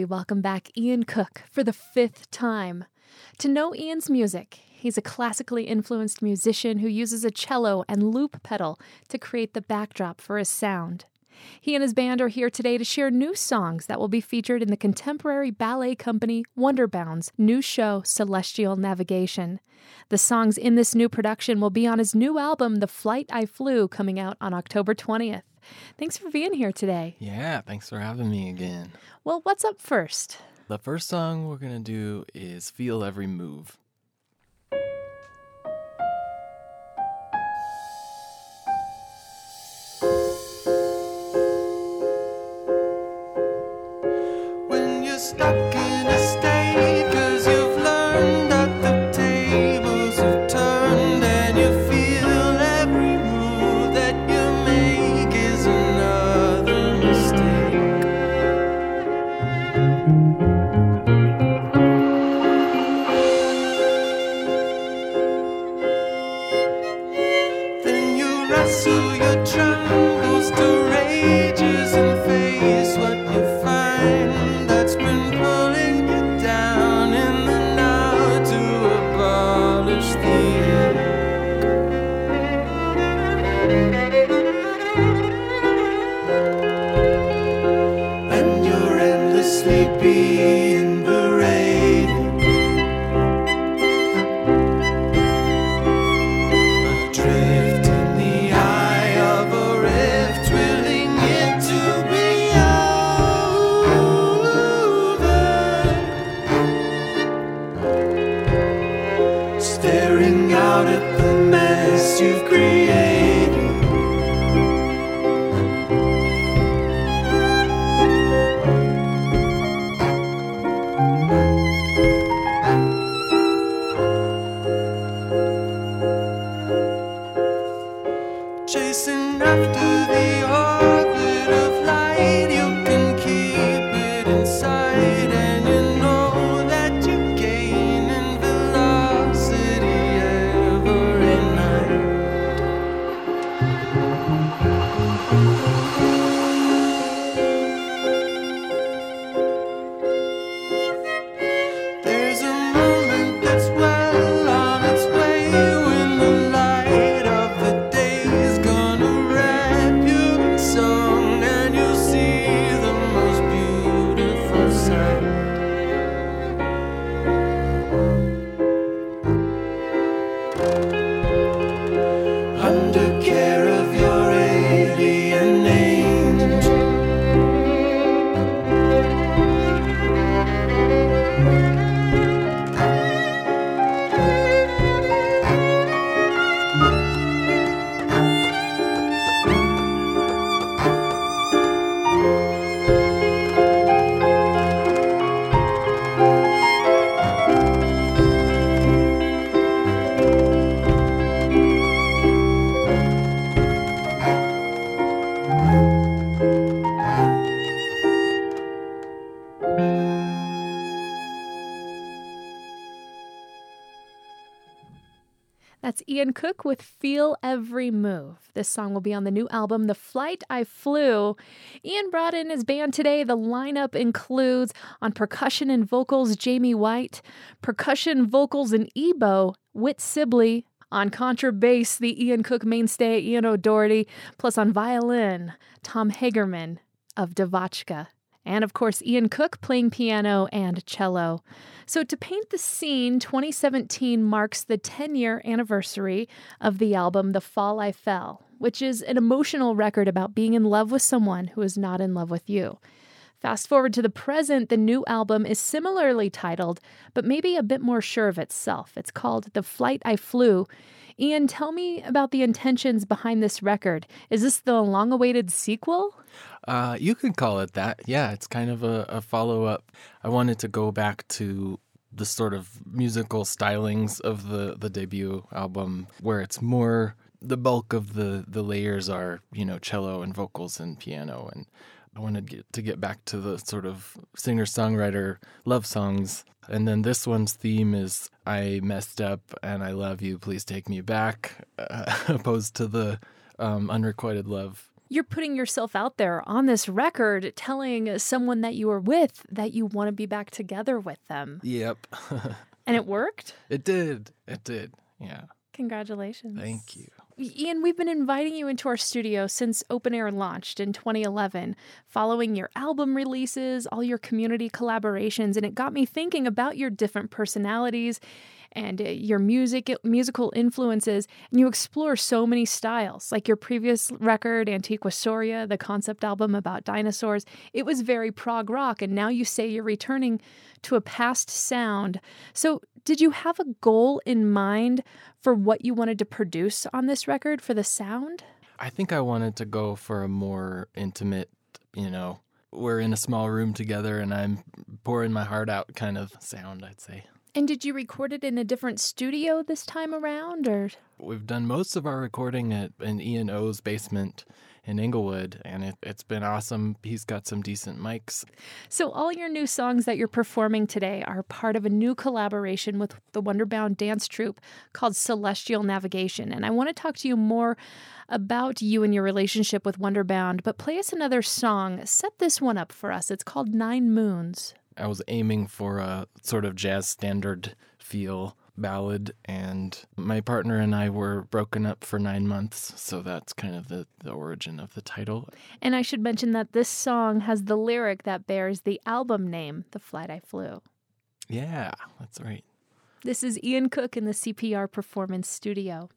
we welcome back Ian Cooke for the fifth time. To know Ian's music, he's a classically influenced musician who uses a cello and loop pedal to create the backdrop for his sound. He and his band are here today to share new songs that will be featured in the contemporary ballet company Wonderbound's new show, Celestial Navigation. The songs in this new production will be on his new album, The Flight I Flew, coming out on October 20th. Thanks for being here today. Yeah, thanks for having me again. Well, what's up first? The first song we're going to do is Feel Every Move. That's Ian Cooke with Feel Every Move. This song will be on the new album, The Flight I Flew. Ian brought in his band today. The lineup includes on percussion and vocals, Jamie White, percussion, vocals, and Ebo, Whit Sibley. On contrabass, the Ian Cooke mainstay, Ian O'Doherty, plus on violin, Tom Hagerman of DeVotchKa. And of course, Ian Cooke playing piano and cello. So, to paint the scene, 2017 marks the 10 year anniversary of the album The Fall I Fell, which is an emotional record about being in love with someone who is not in love with you. Fast forward to the present, the new album is similarly titled, but maybe a bit more sure of itself. It's called The Flight I Flew. Ian, tell me about the intentions behind this record. Is this the long awaited sequel? Uh, you could call it that. Yeah, it's kind of a, a follow up. I wanted to go back to the sort of musical stylings of the, the debut album where it's more the bulk of the, the layers are, you know, cello and vocals and piano. And I wanted to get, to get back to the sort of singer songwriter love songs. And then this one's theme is I messed up and I love you, please take me back, uh, opposed to the um, unrequited love You're putting yourself out there on this record, telling someone that you were with that you want to be back together with them. Yep. And it worked? it did. It did. Yeah. Congratulations. Thank you. Ian, we've been inviting you into our studio since Open Air launched in 2011, following your album releases, all your community collaborations, and it got me thinking about your different personalities and uh, your music musical influences and you explore so many styles. Like your previous record antiquasoria the concept album about dinosaurs it was very prog rock and now you say you're returning to a past sound. So did you have a goal in mind for what you wanted to produce on this record for the sound? I think I wanted to go for a more intimate, you know, we're in a small room together and I'm pouring my heart out kind of sound, I'd say. And did you record it in a different studio this time around or We've done most of our recording at in Ian O's basement in Englewood, and it, it's been awesome. He's got some decent mics. So, all your new songs that you're performing today are part of a new collaboration with the Wonderbound dance troupe called Celestial Navigation. And I want to talk to you more about you and your relationship with Wonderbound, but play us another song. Set this one up for us. It's called Nine Moons. I was aiming for a sort of jazz standard feel ballad, and my partner and I were broken up for nine months, so that's kind of the, the origin of the title. And I should mention that this song has the lyric that bears the album name, The Flight I Flew. Yeah, that's right. This is Ian Cooke in the CPR Performance Studio.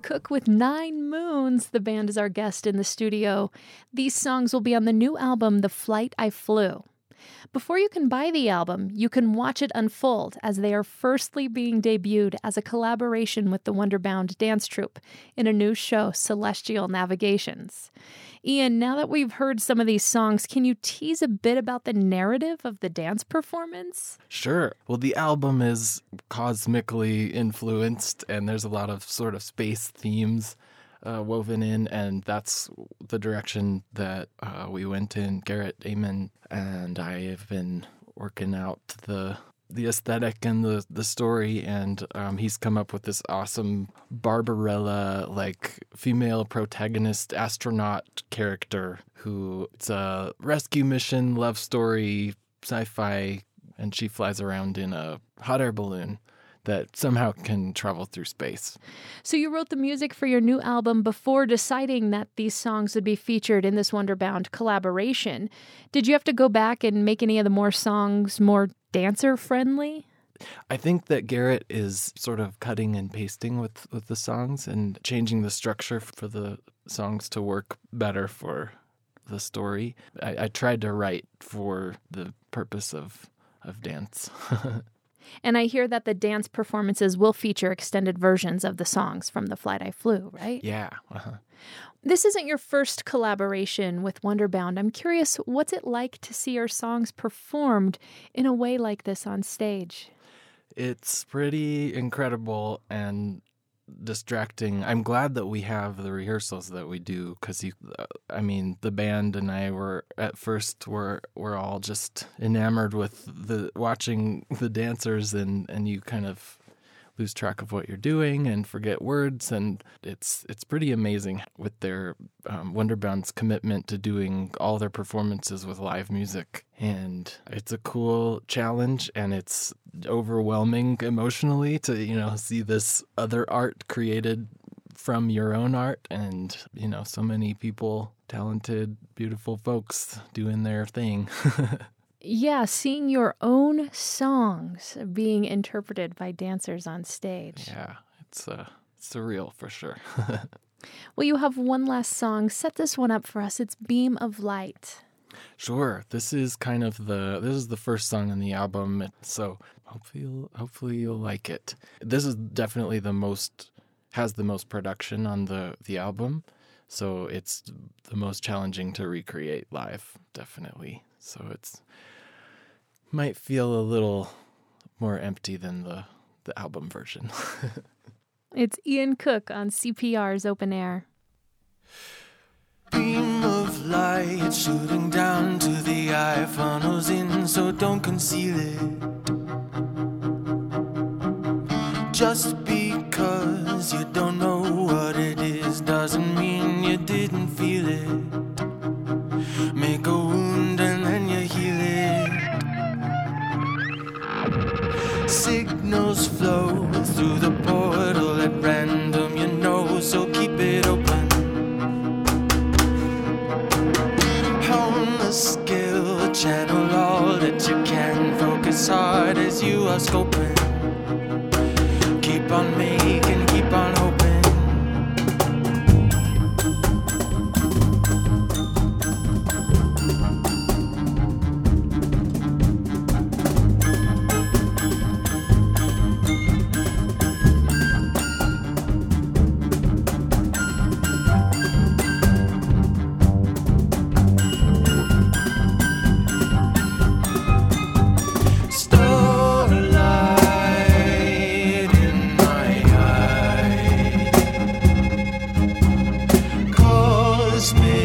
Cooke with Nine Moons. The band is our guest in the studio. These songs will be on the new album, The Flight I Flew. Before you can buy the album, you can watch it unfold as they are firstly being debuted as a collaboration with the Wonderbound dance troupe in a new show, Celestial Navigations. Ian, now that we've heard some of these songs, can you tease a bit about the narrative of the dance performance? Sure. Well, the album is cosmically influenced, and there's a lot of sort of space themes uh, woven in, and that's the direction that uh, we went in. Garrett Ammon and I have been working out the the aesthetic and the the story, and um, he's come up with this awesome Barbarella like female protagonist astronaut character who it's a rescue mission love story sci-fi, and she flies around in a hot air balloon that somehow can travel through space. So you wrote the music for your new album before deciding that these songs would be featured in this Wonderbound collaboration. Did you have to go back and make any of the more songs more dancer friendly? I think that Garrett is sort of cutting and pasting with, with the songs and changing the structure for the songs to work better for the story. I, I tried to write for the purpose of of dance. And I hear that the dance performances will feature extended versions of the songs from The Flight I Flew, right? yeah. Uh-huh. This isn't your first collaboration with Wonderbound. I'm curious, what's it like to see your songs performed in a way like this on stage? It's pretty incredible and distracting. I'm glad that we have the rehearsals that we do because you, uh, I mean, the band and I were at first were were all just enamored with the watching the dancers and and you kind of lose track of what you're doing and forget words and it's it's pretty amazing with their um, Wonderbound's commitment to doing all their performances with live music. And it's a cool challenge and it's overwhelming emotionally to you know see this other art created from your own art and you know so many people talented beautiful folks doing their thing Yeah, seeing your own songs being interpreted by dancers on stage. yeah it's uh surreal for sure Well, you have one last song. Set this one up for us. It's Beam of Light. Sure. This is kind of the this is the first song on the album, so hopefully you'll, hopefully you'll like it. This is definitely the most has the most production on the the album, so it's the most challenging to recreate live, definitely. So it's might feel a little more empty than the the album version. It's Ian Cooke on CPR's Open Air. beam of light shooting down to the eye funnels in so don't conceal it just because you don't know you are scoping. Keep on making, was.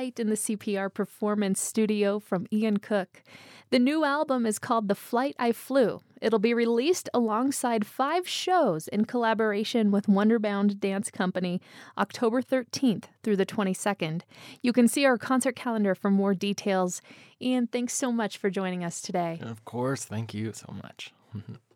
Light in the CPR Performance Studio from Ian Cooke. The new album is called The Flight I Flew. It'll be released alongside five shows in collaboration with Wonderbound Dance Company October 13th through the 22nd. You can see our concert calendar for more details. Ian, thanks so much for joining us today. Of course, thank you so much.